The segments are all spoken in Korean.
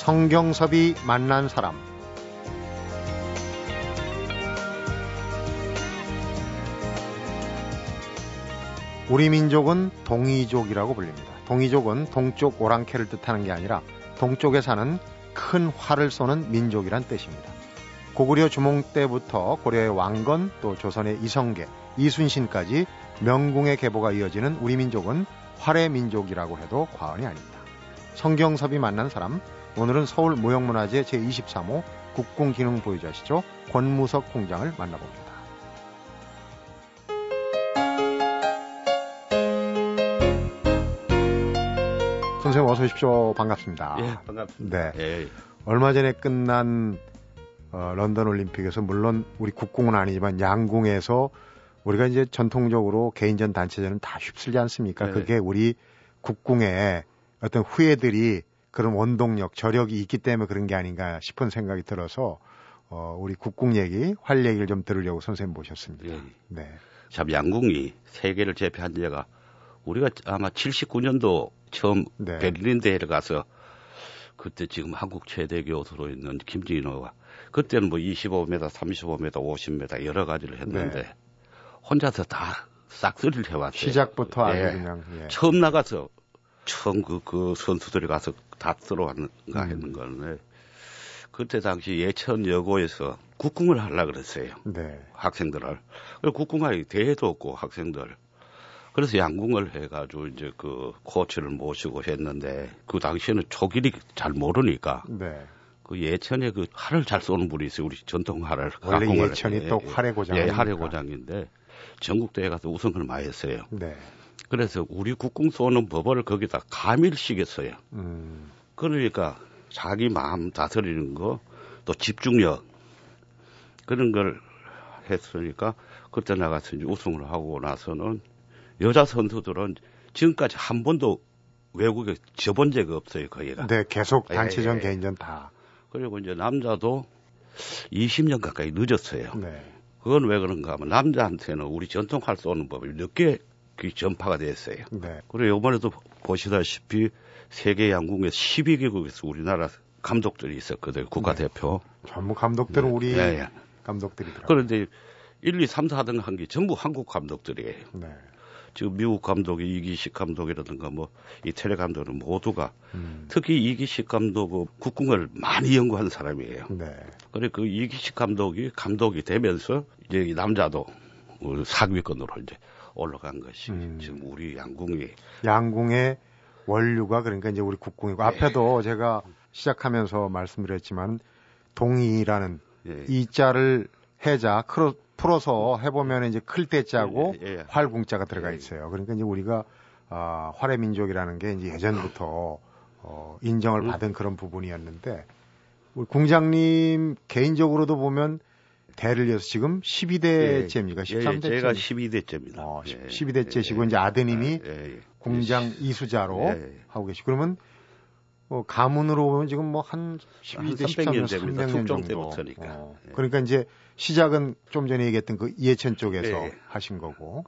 성경섭이 만난 사람 우리 민족은 동이족이라고 불립니다. 동이족은 동쪽 오랑캐를 뜻하는 게 아니라 동쪽에 사는 큰 활을 쏘는 민족이란 뜻입니다. 고구려 주몽 때부터 고려의 왕건 또 조선의 이성계, 이순신까지 명궁의 계보가 이어지는 우리 민족은 활의 민족이라고 해도 과언이 아닙니다. 성경섭이 만난 사람 오늘은 서울 무형문화재 제23호 국궁기능 보유자시죠 권무석 공장을 만나봅니다. 선생님 어서 오십시오. 반갑습니다. 예, 반갑습니다. 네. 예. 얼마 전에 끝난 어, 런던 올림픽에서 물론 우리 국궁은 아니지만 양궁에서 우리가 이제 전통적으로 개인전 단체전은 다 휩쓸지 않습니까? 네. 그게 우리 국궁의 어떤 후예들이 그런 원동력, 저력이 있기 때문에 그런 게 아닌가 싶은 생각이 들어서 어, 우리 국궁 얘기, 활 얘기를 좀 들으려고 선생님 모셨습니다. 예. 네. 참 양궁이 세계를 제패한 지가 우리가 아마 79년도 처음 네. 베를린 대회를 가서 그때 지금 한국 최대 교수로 있는 김진호가 그때는 뭐 25m, 35m, 50m 여러 가지를 했는데 네. 혼자서 다 싹쓸이를 해왔어요. 시작부터 아주 예. 그냥 예. 처음 나가서 처음 그, 그 선수들이 가서 다 들어왔는가 음. 했는 거는 그때 당시 예천 여고에서 국궁을 하려 그랬어요. 네. 학생들을. 국궁할 대회도 없고 학생들. 그래서 양궁을 해가지고 이제 그 코치를 모시고 했는데 그 당시에는 초길이 잘 모르니까 네. 그 예천에 그 활을 잘 쏘는 분이 있어요. 우리 전통 활을. 원래 예천이 예, 또 활의 고장. 예, 활의 고장인데 전국대회 가서 우승을 많이 했어요. 네. 그래서 우리 국궁 쏘는 법을 거기다 가밀시켰어요. 음. 그러니까 자기 마음 다스리는 거, 또 집중력 그런 걸 했으니까 그때 나가서 이제 우승을 하고 나서는 여자 선수들은 지금까지 한 번도 외국에 접은 적이 없어요, 거기가. 네, 계속 단체전, 예, 예. 개인전 다. 그리고 이제 남자도 20년 가까이 늦었어요. 네. 그건 왜 그런가 하면 남자한테는 우리 전통활 쏘는 법이 늦게 그 전파가 됐어요. 네. 그리고 이번에도 보시다시피 세계 양궁에 12개국에서 우리나라 감독들이 있었거든요. 국가대표. 네. 전부 감독들은 네. 우리 네. 감독들이더라고요. 그런데 1, 2, 3, 4등 한 게 전부 한국 감독들이에요. 네. 지금 미국 감독이 이기식 감독이라든가 뭐 이태리 감독은 모두가 음. 특히 이기식 감독은 국궁을 많이 연구한 사람이에요. 네. 그래 그 이기식 감독이 감독이 되면서 이제 남자도 사위권으로 이제 올라간 것이 음. 지금 우리 양궁이 양궁의 원류가 그러니까 이제 우리 국궁이고 네. 앞에도 제가 시작하면서 말씀드렸지만 동이라는 네. 이자를 해자 크로 풀어서 해보면 이제 클 때자고 예, 예, 예. 활궁자가 들어가 예. 있어요. 그러니까 이제 우리가 아, 활의 민족이라는 게 이제 예전부터 어, 인정을 음. 받은 그런 부분이었는데 우리 궁장님 개인적으로도 보면 대를 이어서 지금 12대째입니까? 13대째? 예, 제가 12대째입니다. 어, 12대째시고 이제 아드님이 궁장 이수자로 하고 계시고 그러면 뭐 가문으로 보면 지금 뭐 한 12대 13년 300년 정도. 때부터니까. 어. 그러니까 이제 시작은 좀 전에 얘기했던 그 이해천 쪽에서 네. 하신 거고.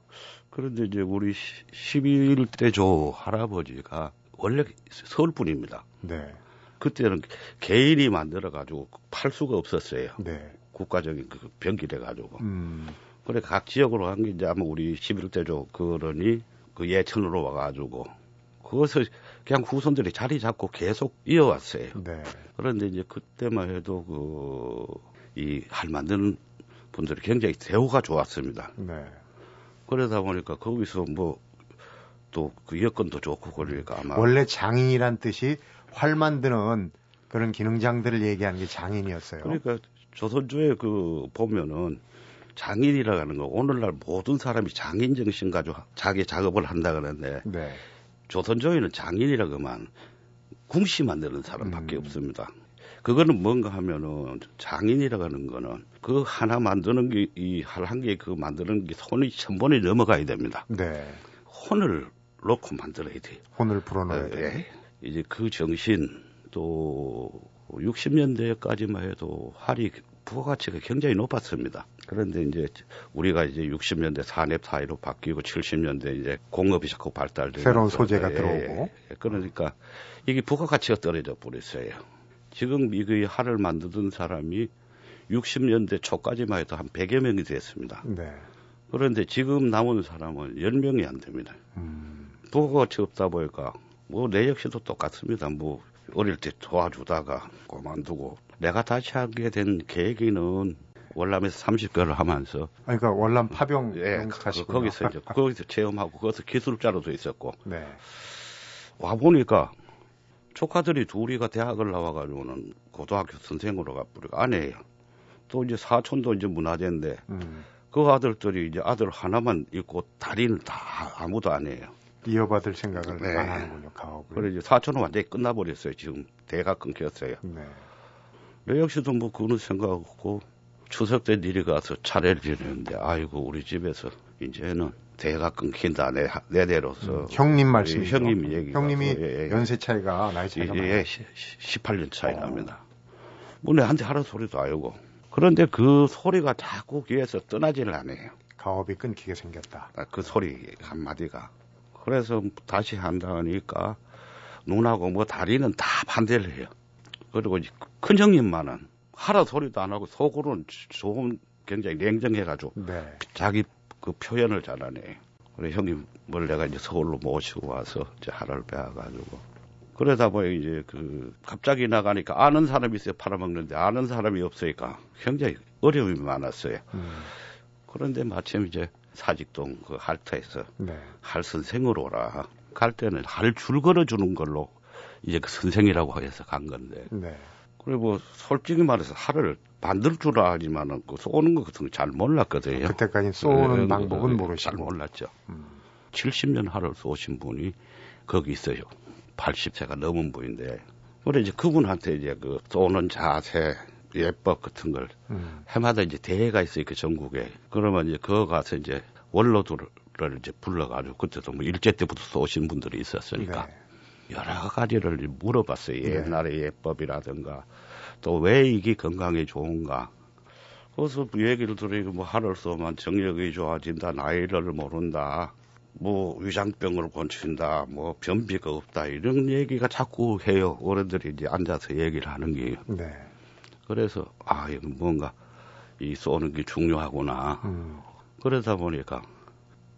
그런데 이제 우리 11대 조 할아버지가 원래 서울 분입니다. 네. 그때는 개인이 만들어 가지고 팔 수가 없었어요. 네. 국가적인 그 병기돼 가지고. 음. 그래 각 지역으로 한 게 이제 아마 우리 11대 조 그러니 그 예천으로 와 가지고 그것을 그냥 후손들이 자리 잡고 계속 이어왔어요. 네. 그런데 이제 그때만 해도 그 이 할 만드는 분들이 굉장히 대우가 좋았습니다. 네. 그러다 보니까 거기서 뭐 또 그 여건도 좋고 그러니까 아마 원래 장인이란 뜻이 활 만드는 그런 기능장들을 얘기하는 게 장인이었어요. 그러니까 조선조에 그 보면은 장인이라고 하는 거 오늘날 모든 사람이 장인 정신 가지고 자기 작업을 한다 그러는데 네. 조선조에는 장인이라고만 궁시 만드는 사람밖에 음. 없습니다. 그거는 뭔가 하면은 장인이라고 하는 거는 그 하나 만드는 게이할한개 그 만드는 게 손이 천 번이 넘어가야 됩니다. 네. 혼을 놓고 만들어야 돼요. 혼을 불어넣어야 돼. 예. 이제 그 정신 또 60년대까지만 해도 활이 부가가치가 굉장히 높았습니다. 그런데 이제 우리가 이제 60년대 산업 사회로 바뀌고 70년대 이제 공업이 자꾸 발달되고 새로운 소재가 예, 들어오고 예, 그러니까 이게 부가가치가 떨어져 버렸어요. 지금 이그 활을 만드던 사람이 60년대 초까지만 해도 한 100여 명이 됐습니다. 네. 그런데 지금 남은 사람은 10명이 안 됩니다. 음. 부가가치 없다 보니까 뭐 내 역시도 똑같습니다. 뭐 어릴 때 도와주다가 그만두고 내가 다시 하게 된 계기는 월남에서 30개를 하면서 그러니까 월남 파병 예, 그, 거기서 이제 거기서 체험하고 거기서 기술자로도 있었고 네. 와 보니까 조카들이 둘이가 대학을 나와가지고는 고등학교 선생으로 가버리고 아내예요. 또 이제 사촌도 이제 문화재인데 음. 그 아들들이 이제 아들 하나만 있고 다리는 다 아무도 안 해요. 이어받을 생각을 네. 안 하는군요, 가업을. 그래 이제 사촌은 완전히 끝나버렸어요. 지금 대가 끊겼어요. 네. 내 역시도 뭐 그런 생각하고 추석 때 니리 가서 차례를 지내는데 아이고 우리 집에서 이제는 대가 끊긴다 내 내대로서 음, 형님 말씀이죠. 형님 얘기 형님이 예, 예. 연세 차이가 나이 차이가 예, 예, 18년 차이 어. 납니다. 문에 한테 하는 소리도 알고 그런데 그 소리가 자꾸 귀에서 떠나지를 않아요. 가업이 끊기게 생겼다. 아, 그 소리 한마디가. 그래서 다시 한다니까 눈하고 뭐 다리는 다 반대를 해요. 그리고 큰 형님만은 하라 소리도 안 하고 속으로는 좋은 굉장히 냉정해가지고 네. 자기 그 표현을 잘하네. 그래 형님 뭘 내가 이제 서울로 모시고 와서 이제 하라를 배워가지고 그러다 보니 이제 그 갑자기 나가니까 아는 사람이 있어요 팔아먹는데 아는 사람이 없으니까 굉장히 어려움이 많았어요. 음. 그런데 마침 이제 사직동 그 할터에서 네. 할 선생으로 오라. 갈 때는 할 줄 걸어주는 걸로 이제 그 선생이라고 해서 간 건데. 네. 그리고 뭐 솔직히 말해서 할을 만들 줄 알지만은 그 쏘는 거 같은 거 잘 몰랐거든요. 그때까지 쏘는 네, 방법은 네, 모르시고. 잘 몰랐죠. 음. 70년 할을 쏘신 분이 거기 있어요. 80세가 넘은 분인데 그래 이제 그분한테 이제 그 쏘는 자세 예법 같은 걸 음. 해마다 이제 대회가 그 전국에 그러면 이제 그거 가서 이제 원로들을 이제 불러가지고 그때도 뭐 일제 때부터 쏘신 분들이 있었으니까 네. 여러 가지를 물어봤어요 네. 옛날의 예법이라든가 또 왜 이게 건강에 좋은가 그래서 얘기를 들으니까 뭐 하늘 쏘면 정력이 좋아진다 나이를 모른다 뭐 위장병을 고친다, 뭐 변비가 없다 이런 얘기가 자꾸 해요. 어른들이 이제 앉아서 얘기를 하는 게. 네. 그래서 아 이건 뭔가 이 쏘는 게 중요하구나. 음. 그러다 보니까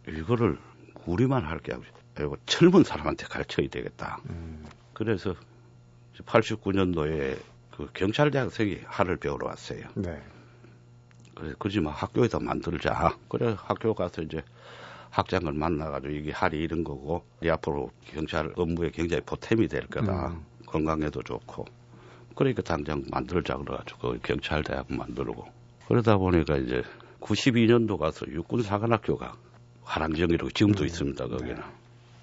이거를 우리만 할 게 아니고 젊은 사람한테 가르쳐야 되겠다. 음. 그래서 89년도에 그 경찰 대학생이 하를 배우러 왔어요. 네. 그래서 그지 만 학교에서 만들자. 그래 학교 가서 이제 학장을 만나가지고 이게 할이 이런 거고 이 앞으로 경찰 업무에 굉장히 보탬이 될 거다. 음. 건강에도 좋고. 그러니까 당장 만들자 그래가지고 그 경찰대학 만들고 그러다 보니까 이제 92년도 가서 육군사관학교가 화랑정이라고 지금도 음. 있습니다 거기는. 네.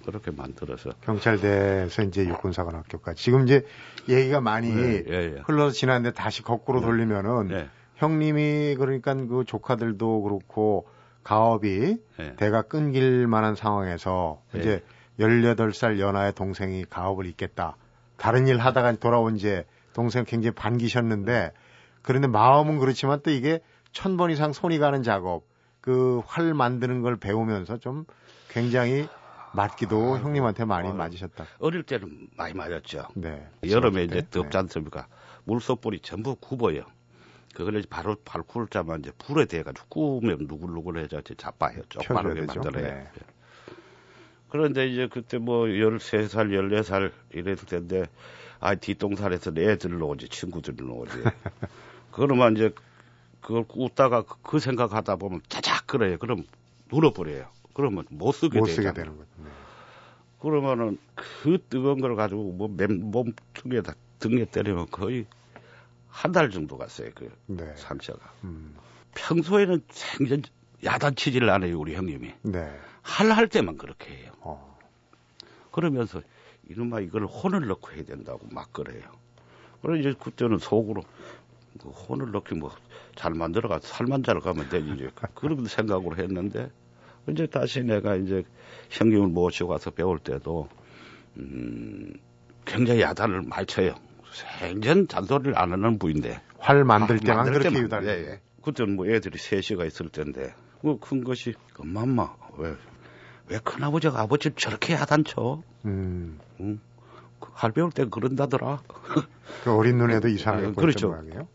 그렇게 만들어서 경찰대에서 이제 육군사관학교까지 지금 이제 얘기가 많이 네, 예, 예. 흘러서 지났는데 다시 거꾸로 네. 돌리면은 네. 형님이 그러니까 그 조카들도 그렇고 가업이 네. 대가 끊길 만한 상황에서 네. 이제 18살 연하의 동생이 가업을 잇겠다. 다른 일 하다가 돌아온 이제 동생 굉장히 반기셨는데 그런데 마음은 그렇지만 또 이게 천 번 이상 손이 가는 작업 그 활 만드는 걸 배우면서 좀 굉장히 맞기도 아, 형님한테 많이 어, 맞으셨다. 어릴 때는 많이 맞았죠. 네. 여름에 이제 덥지 네. 않습니까? 물소불이 전부 굽어요. 그걸 이제 바로 발굴 자만 이제 불에 대가지고 구우면 누글누글해져 이제 자빠요. 쪽바르게 만들어요. 네. 예. 그런데 이제 그때 뭐 13살, 14살 이랬을 텐데, 아, 뒷동산에서 내 애들 오지, 친구들 오지. 그러면 이제 그걸 웃다가 그, 그 생각하다 보면 짜작 그래요. 그럼 눌어버려요. 그러면 못 쓰게, 못 쓰게 되는 거죠. 네. 그러면은 그 뜨거운 걸 가지고 뭐 몸통에다 등에 때리면 거의 한 달 정도 갔어요. 그 네. 상처가. 음. 평소에는 생전 야단치지를 않아요, 우리 형님이. 네. 할할 때만 그렇게 해요. 어. 그러면서 이놈아 이걸 혼을 넣고 해야 된다고 막 그래요. 그래 이제 그때는 속으로 그 혼을 넣기 뭐 잘 만들어가 살만 잘 가면 되지 이제 그런 생각으로 했는데 이제 다시 내가 이제 형님을 모시고 가서 배울 때도 음 굉장히 야단을 많이 쳐요. 생전 잔소리를 안 하는 부인데. 활 만들 때만 아, 그렇게 유달. 예, 예. 그때는 뭐 애들이 셋이가 있을 텐데. 그큰 것이 엄마 엄마 왜, 왜 큰아버지가 아버지를 저렇게 야단쳐? 음. 응? 할 배울 때 그런다더라. 그 어린 눈에도 이상하게 아, 그렇죠. 모양이에요?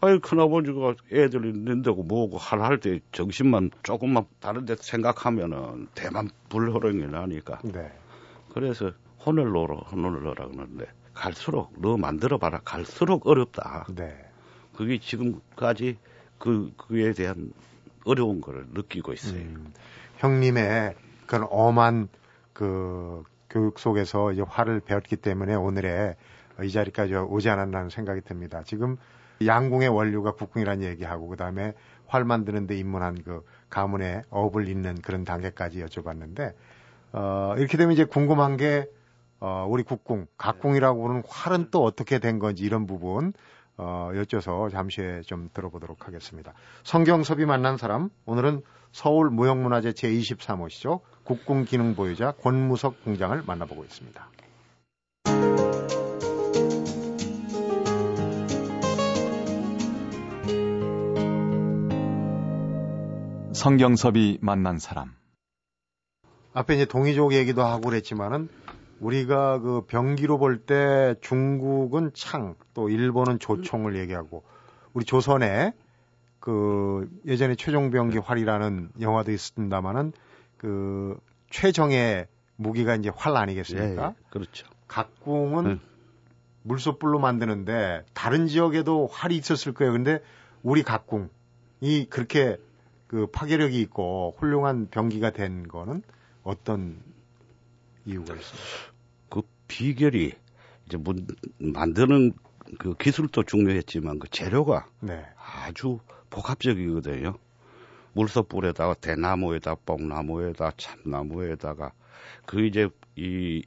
아니 큰아버지가 애들 있는데고 뭐고 할할 때 정신만 조금만 다른 데 생각하면은 대만 불호령이 나니까. 네. 그래서 혼을 넣어라 혼을 넣어라 그러는데 갈수록 너 만들어 봐라 갈수록 어렵다. 네. 그게 지금까지 그 그에 대한 어려운 걸 느끼고 있어요. 음, 형님의 그런 엄한 그 교육 속에서 이제 화를 배웠기 때문에 오늘의 이 자리까지 오지 않았나는 생각이 듭니다. 지금 양궁의 원료가 국궁이라는 얘기하고 그다음에 활 만드는 데 입문한 그 가문의 업을 잇는 그런 단계까지 여쭤봤는데 어 이렇게 되면 이제 궁금한 게 어, 우리 국궁, 각궁이라고 부르는 활은 또 어떻게 된 건지 이런 부분 어, 여쭤서 잠시 후에 좀 들어보도록 하겠습니다. 성경섭이 만난 사람, 오늘은 서울 무형문화재 제23호시죠. 국궁기능 보유자 권무석 궁장을 만나보고 있습니다. 성경섭이 만난 사람. 앞에 이제 동이족 얘기도 하고 그랬지만은 우리가 그 병기로 볼 때 중국은 창, 또 일본은 조총을 얘기하고 우리 조선에 그 예전에 최종병기 활이라는 영화도 있습니다만은 그 최정의 무기가 이제 활 아니겠습니까? 예, 예. 그렇죠. 각궁은 음. 물소불로 만드는데 다른 지역에도 활이 있었을 거예요. 근데 우리 각궁이 그렇게 그 파괴력이 있고 훌륭한 병기가 된 거는 어떤 이유가 있습니까? 비결이 이제 문, 만드는 그 기술도 중요했지만 그 재료가 네. 아주 복합적이거든요. 물소불에다가 대나무에다 뽕나무에다 참나무에다가 그 이제 이,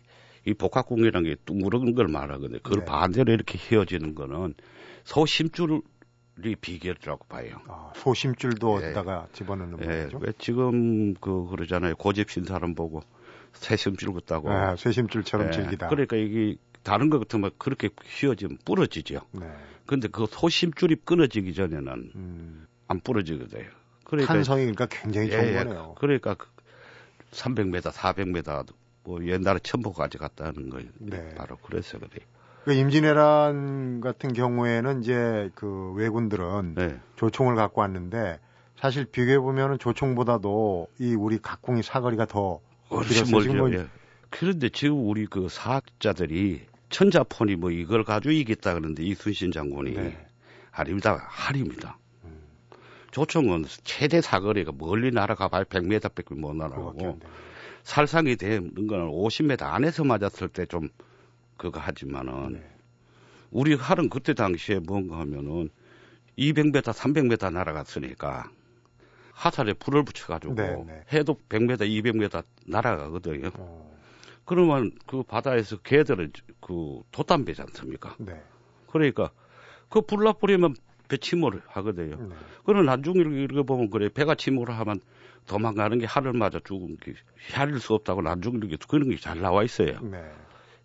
이 복합공이라는 게 둥그런 걸 말하거든요. 그걸 네. 반대로 이렇게 휘어지는 거는 소심줄이 비결이라고 봐요. 아, 소심줄도 예. 어디다가 집어넣는 예. 거죠? 왜 지금 그 그러잖아요. 고집신 사람 보고 쇠심줄 같다고. 아, 쇠심줄처럼 네. 질기다. 그러니까 이게 다른 것 같으면 그렇게 휘어지면 부러지죠. 네. 근데 그 소심줄이 끊어지기 전에는 음. 안 부러지거든요. 그러니까 탄성이 그러니까 굉장히 좋은 예, 예. 거네요. 그러니까 300m, 400m 뭐 옛날에 천포까지 갔다는 거예요. 네. 바로 그래서 그래. 그 임진왜란 같은 경우에는 이제 그 왜군들은 네. 조총을 갖고 왔는데 사실 비교해 보면은 조총보다도 이 우리 각궁이 사거리가 더 훨씬 멀죠. 뭐... 예. 그런데 지금 우리 그 사학자들이 천자폰이 뭐 이걸 가지고 이겼다 그러는데 이순신 장군이 네. 아닙니다. 할입니다. 음. 조총은 최대 사거리가 멀리 날아가 봐야 100m 밖에 못 날아가고 살상이 되는 거는 50m 안에서 맞았을 때 좀 그거 하지만은 네. 우리 할은 그때 당시에 뭔가 하면은 200m, 300m 날아갔으니까 하살에 불을 붙여가지고 네, 네. 해도 100m, 200m 날아가거든요. 어. 그러면 그 바다에서 개들은 그 돛담 배지 않습니까? 네. 그러니까 그 불나 뿌리면 배 침몰을 하거든요. 네. 그럼 나중에 이렇게 보면 그래 배가 침몰을 하면 도망가는 게 하늘 맞아 죽은 게 헤아릴 수 없다고 이렇게 그런 게 잘 나와 있어요. 네.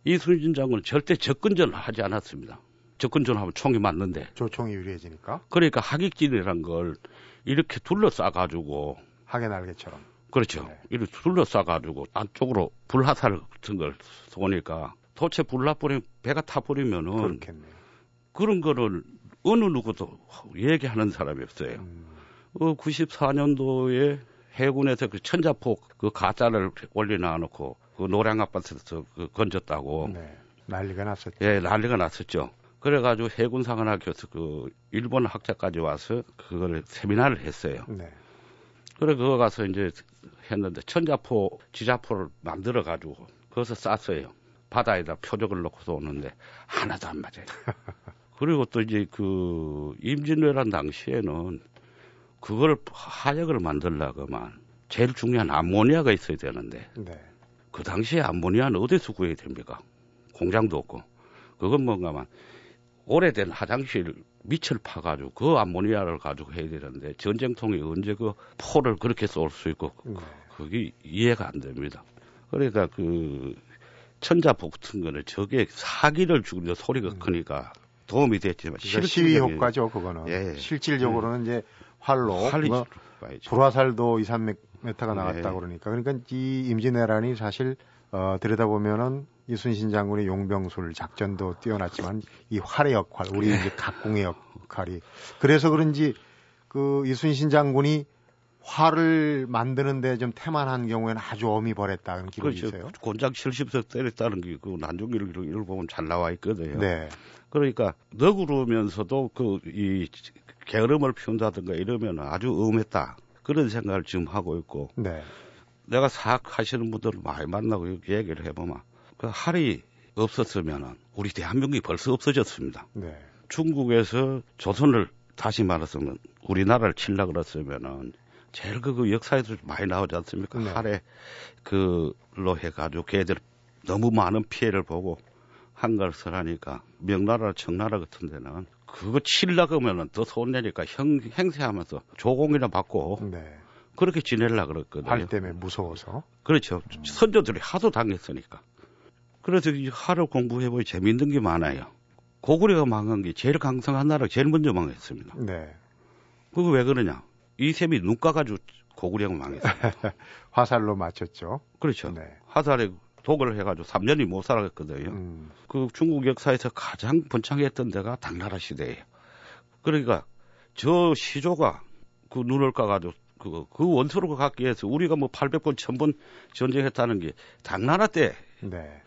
이순신 장군은 절대 접근전을 하지 않았습니다. 접근전하면 총이 맞는데. 조총이 유리해지니까. 그러니까 하객진이란 걸 이렇게 둘러싸가지고 하계 날개처럼. 그렇죠. 네. 이렇게 둘러싸가지고 안쪽으로 불화살 같은 걸 쏘니까 도체 불나버리면 배가 타버리면은 그렇겠네요. 그런 거를 어느 누구도 얘기하는 사람이 없어요. 음. 어, 94년도에 해군에서 그 천자폭 그 가짜를 올려놔놓고 그 노량 아파트에서 그 건졌다고. 네. 난리가 났었죠. 예, 난리가 났었죠. 그래가지고 해군사관학교에서 그 일본 학자까지 와서 그거를 세미나를 했어요. 네. 그래 그거 가서 이제 했는데 천자포 지자포를 만들어 가지고 거기서 쌌어요. 바다에다 표적을 놓고서 오는데 하나도 안 맞아요. 그리고 또 이제 그 임진왜란 당시에는 그걸 하약을 만들려고만 제일 중요한 암모니아가 있어야 되는데 네. 그 당시에 암모니아는 어디서 구해야 됩니까? 공장도 없고 그건 뭔가만 오래된 화장실 밑을 파가지고 그 암모니아를 가지고 해야 되는데 전쟁통이 언제 그 포를 그렇게 쏠 수 있고 네. 그게 이해가 안 됩니다. 그러니까 그 천자폭 같은 거는 저게 사기를 죽이는 소리가 음. 크니까 도움이 됐지만 그러니까 시위 효과죠 그거는 예. 실질적으로는 음. 이제 활로 활이 불화살도 2, 3m가 나갔다 네. 그러니까 그러니까 이 임진왜란이 사실 어, 들여다보면은 이순신 장군의 용병술 작전도 뛰어났지만 이 활의 역할, 우리 네. 이제 각공의 역할이 그래서 그런지 그 이순신 장군이 활을 만드는데 좀 태만한 경우에는 아주 어미 벌했다는 기록이 그렇죠. 있어요. 곤장 70석 때렸다는 게 그 난종기를 이걸 보면 잘 나와 있거든요. 네. 그러니까 너그러면서도 그 이 게으름을 피운다든가 이러면 아주 음했다 그런 생각을 지금 하고 있고. 네. 내가 사학 하시는 분들 을 많이 만나고 얘기를 해보면 그 할이 없었으면은 우리 대한민국이 벌써 없어졌습니다. 네. 중국에서 조선을 다시 말했으면 우리나라를 칠라 그랬으면은 제일 그, 그 역사에서 많이 나오지 않습니까? 네. 할에 그로 해가지고 걔들 너무 많은 피해를 보고 한 것을 하니까 명나라, 청나라 같은 데는 그거 칠라 그러면은 더 손내니까 형, 행세하면서 조공이나 받고 네. 그렇게 지내려 그랬거든요. 활 때문에 무서워서. 그렇죠. 음. 선조들이 하도 당했으니까. 그래서 이 하루 공부해보니 재밌는 게 많아요. 고구려가 망한 게 제일 강성한 나라가 제일 먼저 망했습니다. 네. 그거 왜 그러냐? 이 셈이 눈 까가지고 고구려가 망했어요. 화살로 맞췄죠. 그렇죠. 네. 화살에 독을 해가지고 3년이 못 살아갔거든요. 음. 그 중국 역사에서 가장 번창했던 데가 당나라 시대예요. 그러니까 저 시조가 그 눈을 까가지고 그, 그 원소를 갖기 위해서 우리가 뭐 800번, 1000번 전쟁했다는 게 당나라 때 네.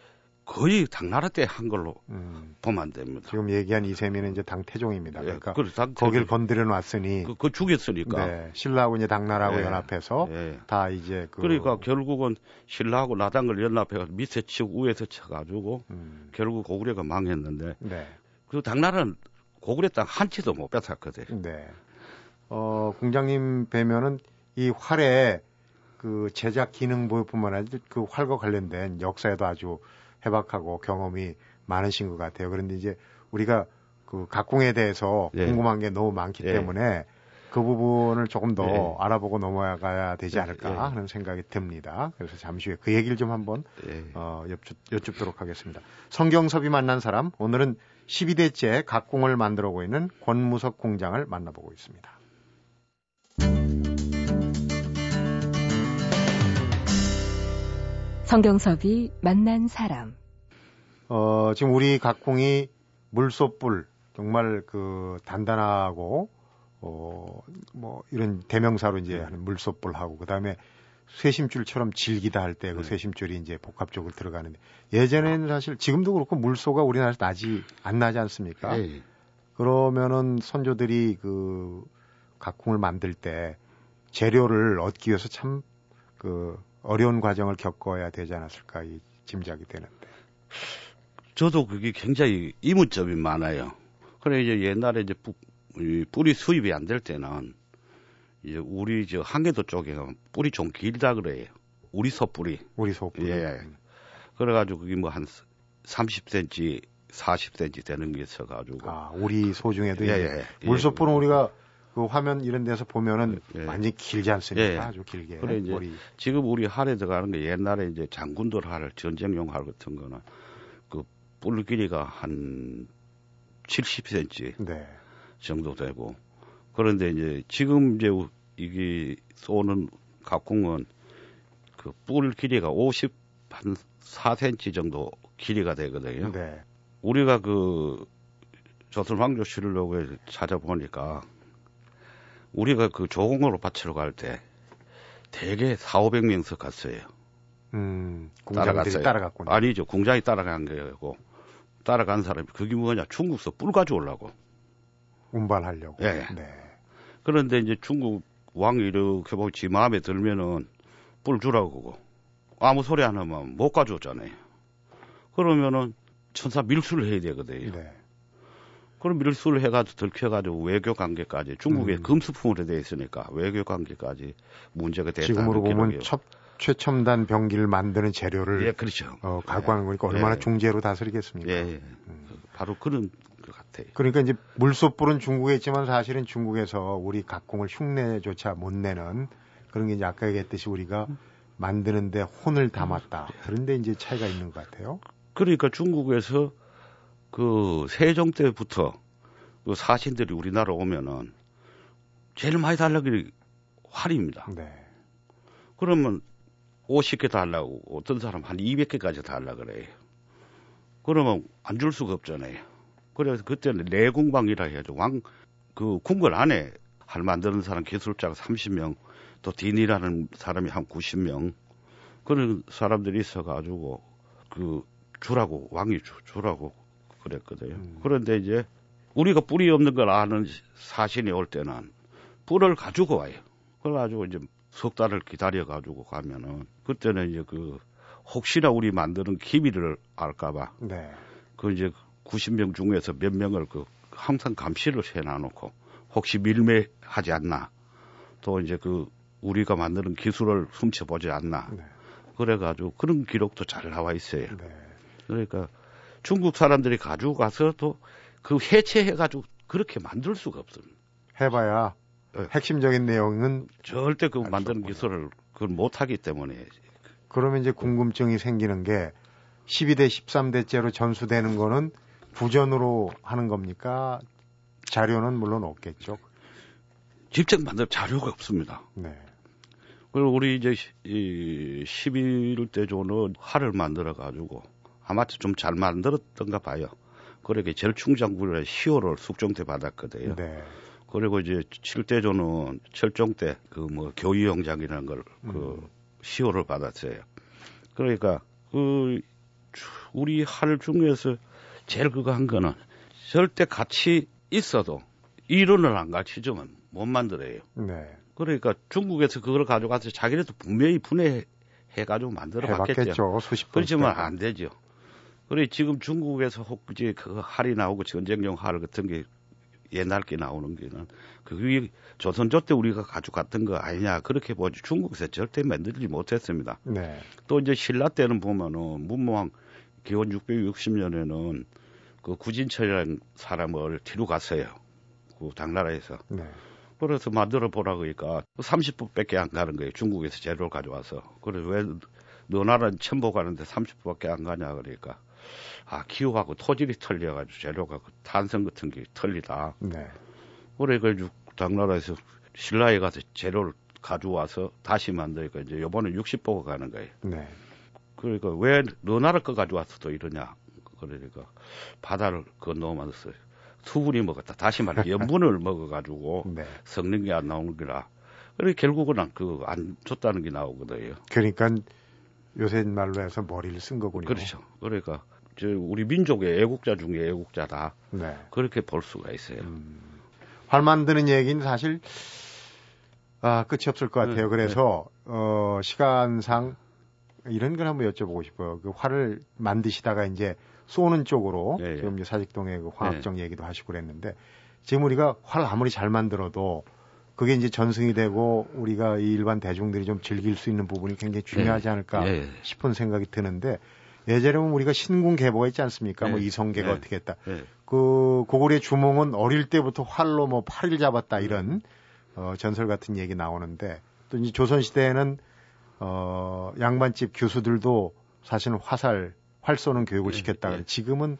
거의 당나라 때 한 걸로 음. 보면 안 됩니다. 지금 얘기한 이세민은 이제 당태종입니다. 예, 그러니까 그래, 당태종. 거길 건드려 놨으니 그, 그 죽였으니까. 네, 신라하고 이제 당나라하고 예, 연합해서 예. 다 이제 그 그러니까 결국은 신라하고 나당을 연합해서 밑에 치고 위에서 쳐가지고 음. 결국 고구려가 망했는데 네. 그 당나라는 고구려 땅한 채도 못 뺏었거든요. 네. 어, 공장님 뵈면은 이 활의 그 제작 기능 보여뿐만 아니라 그 활과 관련된 역사에도 아주 해박하고 경험이 많으신 것 같아요. 그런데 이제 우리가 그 각공에 대해서 네. 궁금한 게 너무 많기 네. 때문에 그 부분을 조금 더 네. 알아보고 넘어가야 되지 않을까 하는 생각이 듭니다. 그래서 잠시 후에 그 얘기를 좀 한번 어, 여쭙, 여쭙도록 하겠습니다. 성경섭이 만난 사람 오늘은 12대째 각공을 만들어오고 있는 권무석 공장을 만나보고 있습니다. 성경섭이 만난 사람. 어, 지금 우리 각콩이 물소뿔 정말 그 단단하고 어, 뭐 이런 대명사로 이제 하는 물소뿔하고 그다음에 쇠심줄처럼 질기다 할 때그 네. 쇠심줄이 이제 복합적으로 들어가는데 예전에는 사실 지금도 그렇고 물소가 우리나라에서 나지 안 나지 않습니까? 네. 그러면은 선조들이 그 각콩을 만들 때 재료를 얻기 위해서 참그 어려운 과정을 겪어야 되지 않았을까 이 짐작이 되는데. 저도 그게 굉장히 이문점이 많아요. 그래 이제 옛날에 이제 뿌, 뿌리 수입이 안 될 때는 이제 우리 저 한계도 쪽에 뿌리 좀 길다 그래요. 우리 소뿌리. 우리 소뿌리. 예. 그래가지고 그게 뭐 한 30cm, 40cm 되는 게 있어가지고. 아, 우리 소 중에도 예, 예, 예. 물소뿌는 우리가 그 화면 이런 데서 보면은 예. 완전히 길지 않습니까? 예. 아주 길게. 그래 이제 머리. 지금 우리 할에 들어가는 게 옛날에 이제 장군들 할 전쟁용 할 같은 거는 그 뿔 길이가 한 70cm 네. 정도 되고 그런데 이제 지금 이제 이게 쏘는 각공은 그 뿔 길이가 50한 4cm 정도 길이가 되거든요. 네. 우리가 그 조선 황조실록에 찾아보니까 우리가 그 조공으로 밭으로 갈때 대개 4, 500명서 갔어요. 음, 따라갔어요. 따라갔구나. 아니죠. 공장이 따라간 거고 따라간 사람이 그게 뭐냐 중국서 뿔 가져오려고. 운반하려고. 예. 네. 그런데 이제 중국 왕이 이렇게 뭐지 마음에 들면은 뿔 주라고 아무 소리 안 하면 못 가져오잖아요. 그러면은 천사 밀수를 해야 되거든요. 네. 그럼 밀수를 해가지고 들켜가지고 외교 관계까지 중국에 음. 금수품으로 돼 있으니까 외교 관계까지 문제가 됐다. 지금으로 보면 첫 최첨단 병기를 만드는 재료를 예, 그렇죠. 어, 가구하는 거니까 얼마나 예. 중재로 다스리겠습니까? 예, 예. 음. 바로 그런 것 같아요. 그러니까 이제 물소불은 중국에 있지만 사실은 중국에서 우리 각공을 흉내조차 못 내는 그런 게 이제 아까 얘기했듯이 우리가 만드는데 혼을 담았다. 그런데 이제 차이가 있는 것 같아요. 그러니까 중국에서 그 세종 때부터 그 사신들이 우리나라 오면은 제일 많이 달라는 게 활입니다. 네. 그러면 50개 달라고 어떤 사람 한 200개까지 달라 그래요. 그러면 안 줄 수가 없잖아요. 그래서 그때는 내궁방이라 해야죠. 왕, 그 궁궐 안에 할 만드는 사람 기술자가 30명, 또 딘이라는 사람이 한 90명, 그런 사람들이 있어가지고 그 주라고 왕이 주, 주라고 그랬거든요. 음. 그런데 이제 우리가 뿌리 없는 걸 아는 사신이 올 때는 뿔을 가지고 와요. 그래가지고 이제 석 달을 기다려 가지고 가면은 그때는 이제 그 혹시나 우리 만드는 기밀을 알까봐 네. 그 이제 90명 중에서 몇 명을 그 항상 감시를 해놔놓고 혹시 밀매하지 않나 또 이제 그 우리가 만드는 기술을 훔쳐보지 않나 네. 그래가지고 그런 기록도 잘 나와 있어요. 네. 그러니까 중국 사람들이 가지고 가서 또 그 해체해가지고 그렇게 만들 수가 없습니다. 해봐야 네. 핵심적인 내용은 절대 그 만드는 기술을 그걸 못하기 때문에 그러면 이제 궁금증이 생기는 게 12대 13대째로 전수되는 거는 부전으로 하는 겁니까? 자료는 물론 없겠죠. 직접 만들 자료가 없습니다. 네. 그리고 우리 이제 이 11대 조는 활을 만들어 가지고 아마 좀잘 만들었던가 봐요. 그렇게 절충장군의 시호를 숙종대 받았거든요. 네. 그리고 이제 7대 조는 철종 때 그 뭐 교위영장이라는 걸그 음. 시호를 받았어요. 그러니까 그 우리 활 중에서 제일 그거 한 거는 절대 같이 있어도 이론을 안 가르치지만 못 만들어요. 네. 그러니까 중국에서 그걸 가져가서 자기네도 분명히 분해해 가지고 만들어 봤겠죠. 수십 번. 그렇지만 안 되죠. 그래 지금 중국에서 혹 이제 그 할이 나오고 전쟁용 할 같은 게 옛날 게 나오는 게는 그게 조선조 때 우리가 가져갔던 거 아니냐 그렇게 보지 중국에서 절대 만들지 못했습니다. 네. 또 이제 신라 때는 보면은 문무왕 기원 660년에는 그 구진철이라는 사람을 뒤로 갔어요. 그 당나라에서. 네. 그래서 만들어 보라 그러니까 30분밖에 안 가는 거예요. 중국에서 재료를 가져와서. 그래서 왜 너 나라는 첨보 가는데 30분밖에 안 가냐 그러니까 아 기후하고 토질이 틀려가지고 재료가 그 탄성 같은 게 틀리다. 네. 그래 그 당나라에서 신라에 가서 재료를 가져와서 다시 만드니까 이제 요번에 60보가 가는 거예요. 네. 그러니까 왜 너 나라 거 가져와서 또 이러냐. 그러니까 바다를 건너면서 수분이 먹었다. 다시 말해 염분을 먹어가지고 네. 성능이 안 나오는 거라. 그래 결국은 그안 좋다는 게 나오거든요. 그러니까 요새 말로 해서 머리를 쓴 거군요. 그렇죠. 그러니까 저 우리 민족의 애국자 중에 애국자다. 네. 그렇게 볼 수가 있어요. 음. 활 만드는 얘기는 사실 아, 끝이 없을 것 같아요. 네. 그래서 네. 어, 시간상 이런 걸 한번 여쭤보고 싶어요. 그 활을 만드시다가 이제 쏘는 쪽으로 예, 예. 지금 이제 사직동의 그 화학적 예. 얘기도 하시고 그랬는데 지금 우리가 활 아무리 잘 만들어도 그게 이제 전승이 되고 우리가 이 일반 대중들이 좀 즐길 수 있는 부분이 굉장히 중요하지 예. 않을까 예. 싶은 생각이 드는데 예전에 보면 우리가 신궁 계보가 있지 않습니까? 뭐 이성계가 어떻게 했다. 그 고구려의 주몽은 어릴 때부터 활로 뭐 팔을 잡았다 이런 어, 전설 같은 얘기 나오는데 또 이제 조선 시대에는 어, 양반집 교수들도 사실은 화살 활 쏘는 교육을 네, 시켰다. 네. 지금은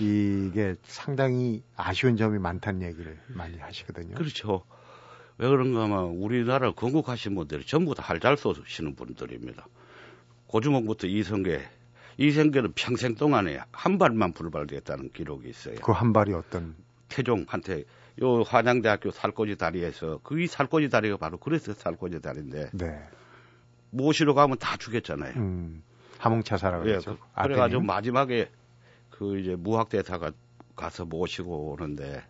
이게 상당히 아쉬운 점이 많다는 얘기를 많이 하시거든요. 그렇죠. 왜 그런가 하면 우리나라 건국하신 분들이 전부 다 활잘 쏘시는 분들입니다. 고주몽부터 이성계, 이성계는 평생 동안에 한 발만 불발됐다는 기록이 있어요. 그 한 발이 어떤? 태종한테 요 한양대학교 살코지 다리에서 그 살코지 다리가 바로 그래서 살코지 다리인데 네. 모시러 가면 다 죽였잖아요. 음. 하몽차사라고 그랬죠. 예, 그, 그래가지고 마지막에 그 이제 무학대사가 가서 모시고 오는데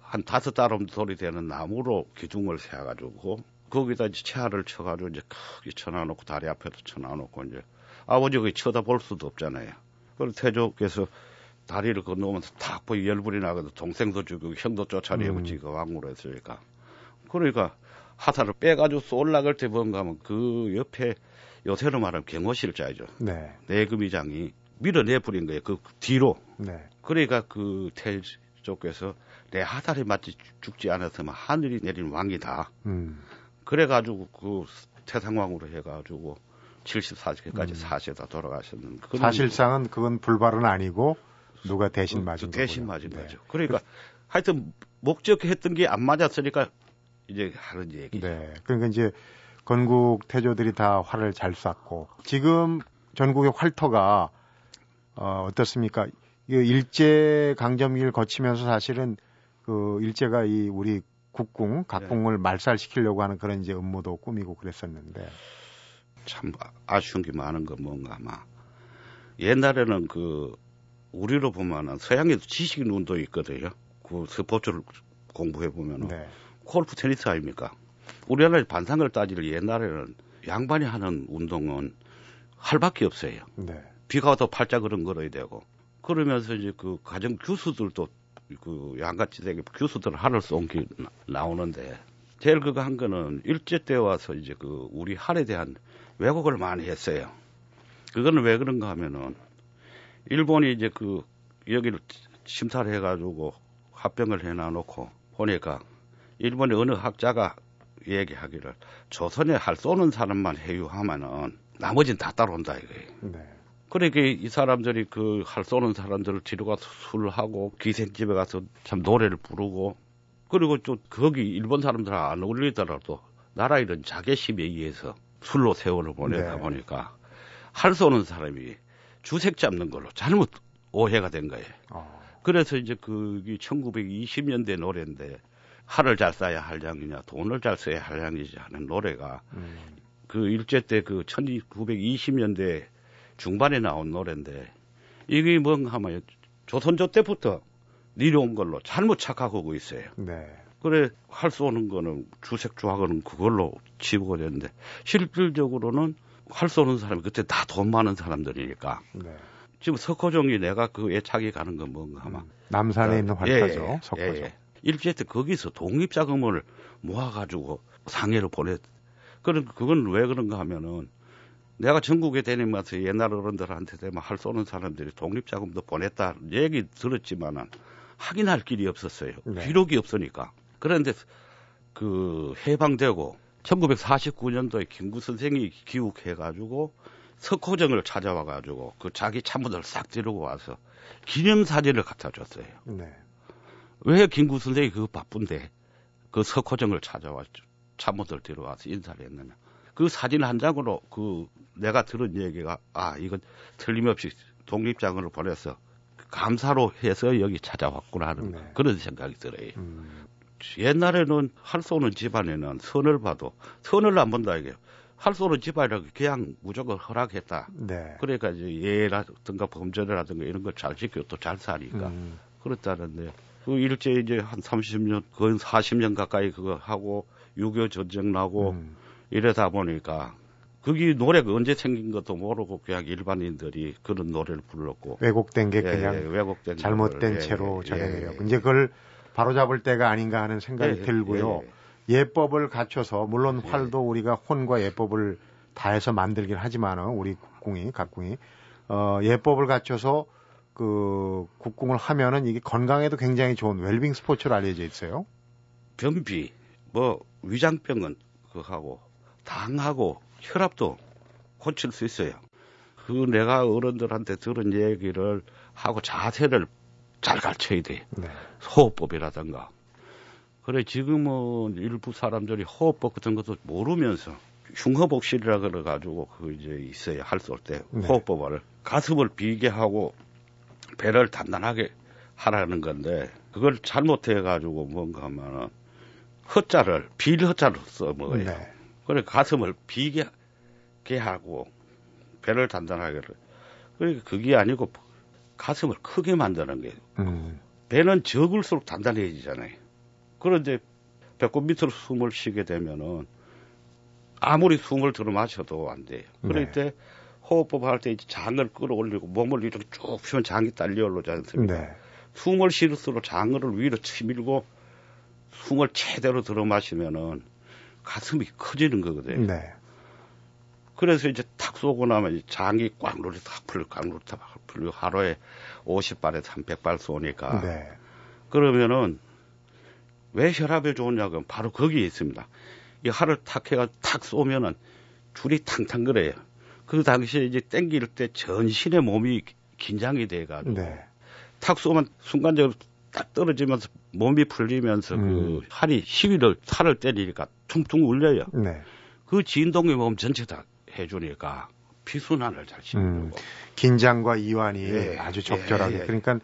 한 다섯 달음 소리 되는 나무로 기둥을 세워가지고 거기다 이제 채화를 쳐가지고 이제 크게 쳐놔놓고 다리 앞에도 쳐놔놓고 이제 아버지가 쳐다볼 수도 없잖아요. 그래서 태조께서 다리를 건너면서 탁 보이 열불이 나거든 동생도 죽이고 형도 쫓아내고 음. 왕으로 했으니까. 그러니까 하사를 빼가지고 쏠락을 때 뭔가 하면 그 옆에 요새로 말하면 경호실자이죠. 네. 내금이장이 밀어내 버린 거예요. 그 뒤로. 네. 그러니까 그 태조께서 내 하살이 맞지 죽지 않았으면 하늘이 내린 왕이다. 음. 그래가지고 그 태상왕으로 해가지고 74세까지 음. 사세다 돌아가셨는. 사실상은 그건 불발은 아니고 누가 대신 그, 맞은 그 대신 맞은 네. 거죠. 그러니까 하여튼 목적했던 게 안 맞았으니까 이제 하는 얘기죠. 네. 그러니까 이제 건국 태조들이 다 활을 잘 쐈고 지금 전국의 활터가 어, 어떻습니까? 일제 강점기를 거치면서 사실은 그 일제가 이 우리 국궁 각궁을 네. 말살시키려고 하는 그런 이제 음모도 꾸미고 그랬었는데 참 아쉬운 게 많은 건 뭔가 아마 옛날에는 그 우리로 보면은 서양에도 지식 운동이 있거든요. 그 스포츠를 공부해 보면은 네. 골프 테니스 아닙니까? 우리나라 반상을 따지를 옛날에는 양반이 하는 운동은 할밖에 없어요. 네. 비가 와도 팔짝 그런 걸어야 되고 그러면서 이제 그 가정 교수들도 그 양같이 되게 교수들 하늘 쏜기 나오는데 제일 그거 한 거는 일제 때 와서 이제 그 우리 할에 대한 왜곡을 많이 했어요. 그거는 왜 그런가 하면은 일본이 이제 그 여기를 심사를 해가지고 합병을 해놔놓고 보니까 일본의 어느 학자가 얘기하기를 조선에 할 쏘는 사람만 해유하면은 나머지는 다 따라온다 이거예요. 네. 그러니까 이 사람들이 그 할 쏘는 사람들을 뒤로 가서 술하고 기생집에 가서 참 노래를 부르고 그리고 또 거기 일본 사람들 안 어울리더라도 나라 이런 자괴심에 의해서 술로 세월을 보내다 네. 보니까 할 쏘는 사람이 주색 잡는 걸로 잘못 오해가 된 거예요. 어. 그래서 이제 그게 1920년대 노래인데 할을 잘 쏴야 할 양이냐 돈을 잘 써야 할 양이지 하는 노래가 음. 그 일제 때 그 1920년대 중반에 나온 노래인데 이게 뭔가 하면 조선조 때부터 내려온 걸로 잘못 착각하고 있어요. 네. 그래 할수 없는 거는 주색 조합은 그걸로 치부가 되는데 실질적으로는 할수 없는 사람이 그때 다 돈 많은 사람들이니까 네. 지금 석호종이 내가 그 애착이 가는 건 뭔가 하면 음, 남산에 어, 있는 활자죠 예, 예, 석호종. 예, 예. 일제 때 거기서 독립 자금을 모아가지고 상해로 보냈. 그런 그건 왜 그런가 하면은 내가 전국에 다니면서 옛날 어른들한테 대면 할 쏘는 사람들이 독립 자금도 보냈다 얘기 들었지만은 확인할 길이 없었어요. 네. 기록이 없으니까. 그런데 그 해방되고 1949년도에 김구 선생이 기욱해가지고 석호정을 찾아와가지고 그 자기 참모들 싹 데리고 와서 기념사진을 갖다 줬어요. 네. 왜 김구 선생이 그거 바쁜데 그 석호정을 찾아와 참모들 데려와서 인사를 했느냐. 그 사진 한 장으로 그 내가 들은 얘기가 아 이건 틀림없이 독립장을 보내서 감사로 해서 여기 찾아왔구나 하는 네. 그런 생각이 들어요. 음. 옛날에는 할 수 없는 집안에는 선을 봐도 선을 안 본다 이게 할 수 없는 집안이라고 그냥 무조건 허락했다. 네. 그러니까 이제 예라든가 범죄라든가 이런 걸 잘 지키고 또 잘 사니까 음. 그렇다는데 그 일제 이제 한 30년 거의 40년 가까이 그거 하고 6.25 전쟁 나고 음. 이러다 보니까 그게 노래가 언제 생긴 것도 모르고 그냥 일반인들이 그런 노래를 불렀고. 왜곡된 게 예, 그냥 예, 왜곡된 잘못된 채로 전해내려 예, 예, 이제 그걸 바로잡을 때가 아닌가 하는 생각이 예, 들고요. 예, 법을 갖춰서 물론 활도 우리가 혼과 예법을 다해서 만들긴 하지만은 우리 국궁이 각궁이 어, 예법을 갖춰서 그 국궁을 하면은 이게 건강에도 굉장히 좋은 웰빙 스포츠로 알려져 있어요. 변비, 뭐 위장병은 그하고 당하고 혈압도 고칠 수 있어요. 그 내가 어른들한테 들은 얘기를 하고 자세를 잘 가르쳐야 돼. 네. 호흡법이라든가. 그래 지금은 일부 사람들이 호흡법 같은 것도 모르면서 흉허복실이라 그래 가지고 그 이제 있어요. 할수때 네. 호흡법을 가슴을 비게 하고 배를 단단하게 하라는 건데 그걸 잘못해 가지고 뭔가 하면은 허자를 빌허자로 써 먹어요. 네. 그래 가슴을 비게 하고 배를 단단하게 그러니까 그게 아니고 가슴을 크게 만드는 거예요. 음. 배는 적을수록 단단해지잖아요. 그런데 배꼽 밑으로 숨을 쉬게 되면은 아무리 숨을 들어 마셔도 안 돼요. 그럴 네. 때 호흡법 할 때 장을 끌어올리고 몸을 이렇게 쭉 펴면 장이 딸려 올라오지 않습니까? 네. 숨을 쉴수록 장을 위로 치밀고 숨을 제대로 들어 마시면은 가슴이 커지는 거거든요. 네. 그래서 이제 탁 쏘고 나면 장이 꽉 눌려 탁 풀려 꽉 눌려 탁 풀려 하루에 50발에서 300발 쏘니까 네. 그러면은 왜 혈압에 좋으냐면 바로 거기에 있습니다. 이 하를 탁 해가 탁 쏘면은 줄이 탕탕거려요. 그 당시에 이제 땡길 때 전신의 몸이 긴장이 돼가지고 네. 탁 쏘면 순간적으로 딱 떨어지면서 몸이 풀리면서 그 음. 그 활이 시위를 살을 때리니까 퉁퉁 울려요. 네. 그 진동의 몸 전체 다 해주니까 피순환을 잘 시키고 음, 긴장과 이완이 예, 아주 적절하게 예, 예, 그러니까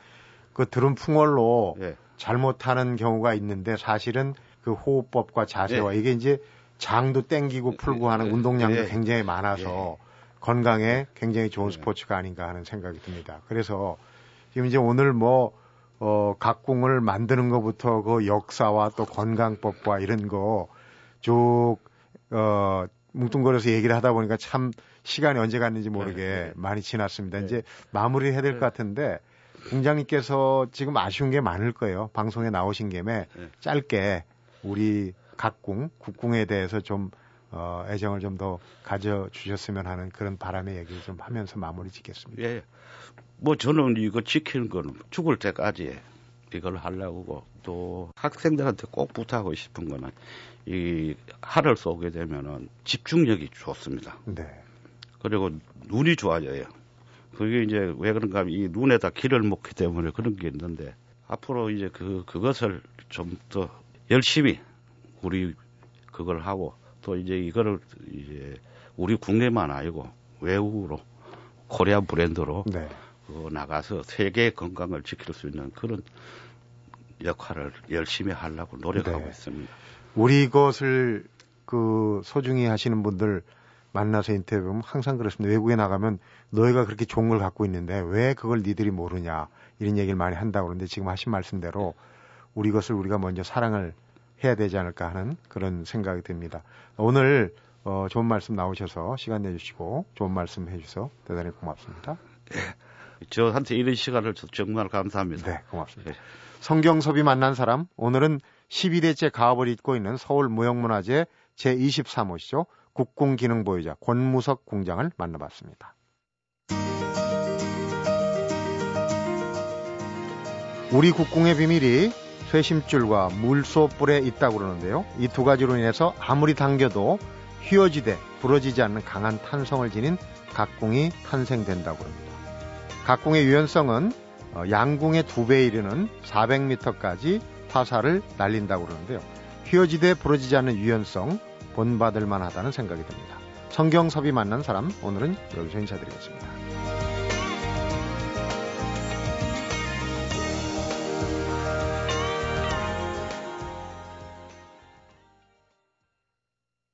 그 들은 풍월로 예. 잘못하는 경우가 있는데 사실은 그 호흡법과 자세와 예. 이게 이제 장도 땡기고 풀고 하는 운동량도 굉장히 많아서 건강에 굉장히 좋은 스포츠가 아닌가 하는 생각이 듭니다. 그래서 지금 이제 오늘 뭐 어, 각궁을 만드는 것부터 그 역사와 또 건강법과 이런 거 쭉, 어, 뭉뚱거려서 얘기를 하다 보니까 참 시간이 언제 갔는지 모르게 네, 네. 많이 지났습니다. 네. 이제 마무리 해야 될 것 같은데 공장님께서 지금 아쉬운 게 많을 거예요. 방송에 나오신 김에 네. 짧게 우리 각궁, 국궁에 대해서 좀 어, 애정을 좀 더 가져주셨으면 하는 그런 바람의 얘기를 좀 하면서 마무리 짓겠습니다. 예. 뭐 저는 이거 지키는 거는 죽을 때까지 이걸 하려고 또 학생들한테 꼭 부탁하고 싶은 거는 이 할을 쏘게 되면은 집중력이 좋습니다. 네. 그리고 눈이 좋아져요. 그게 이제 왜 그런가 하면 이 눈에다 기를 먹기 때문에 그런 게 있는데 앞으로 이제 그 그것을 좀 더 열심히 우리 그걸 하고 또 이제 이거를 이제 우리 국내만 아니고 외국으로 코리아 브랜드로 네. 그 나가서 세계 건강을 지킬 수 있는 그런 역할을 열심히 하려고 노력하고 네. 있습니다. 우리 것을 그 소중히 하시는 분들 만나서 인터뷰하면 항상 그렇습니다. 외국에 나가면 너희가 그렇게 좋은 걸 갖고 있는데 왜 그걸 니들이 모르냐 이런 얘기를 많이 한다고 그러는데 지금 하신 말씀대로 우리 것을 우리가 먼저 사랑을 해야 되지 않을까 하는 그런 생각이 듭니다. 오늘 어, 좋은 말씀 나오셔서 시간 내주시고 좋은 말씀 해주셔서 대단히 고맙습니다. 네. 저한테 이런 시간을 정말 감사합니다. 네, 고맙습니다. 네. 성경섭이 만난 사람, 오늘은 12대째 가업을 잇고 있는 서울 무형문화재 제23호시죠. 국궁기능보유자 권무석 공장을 만나봤습니다. 우리 국궁의 비밀이 쇠심줄과 물소뿔에 있다고 그러는데요. 이 두 가지로 인해서 아무리 당겨도 휘어지되 부러지지 않는 강한 탄성을 지닌 각궁이 탄생된다고 합니다. 각궁의 유연성은 어, 양궁의 두 배에 이르는 400m까지 화살을 날린다고 그러는데요. 휘어지되 부러지지 않는 유연성 본받을 만하다는 생각이 듭니다. 성경섭이 만난 사람 오늘은 여기서 인사드리겠습니다.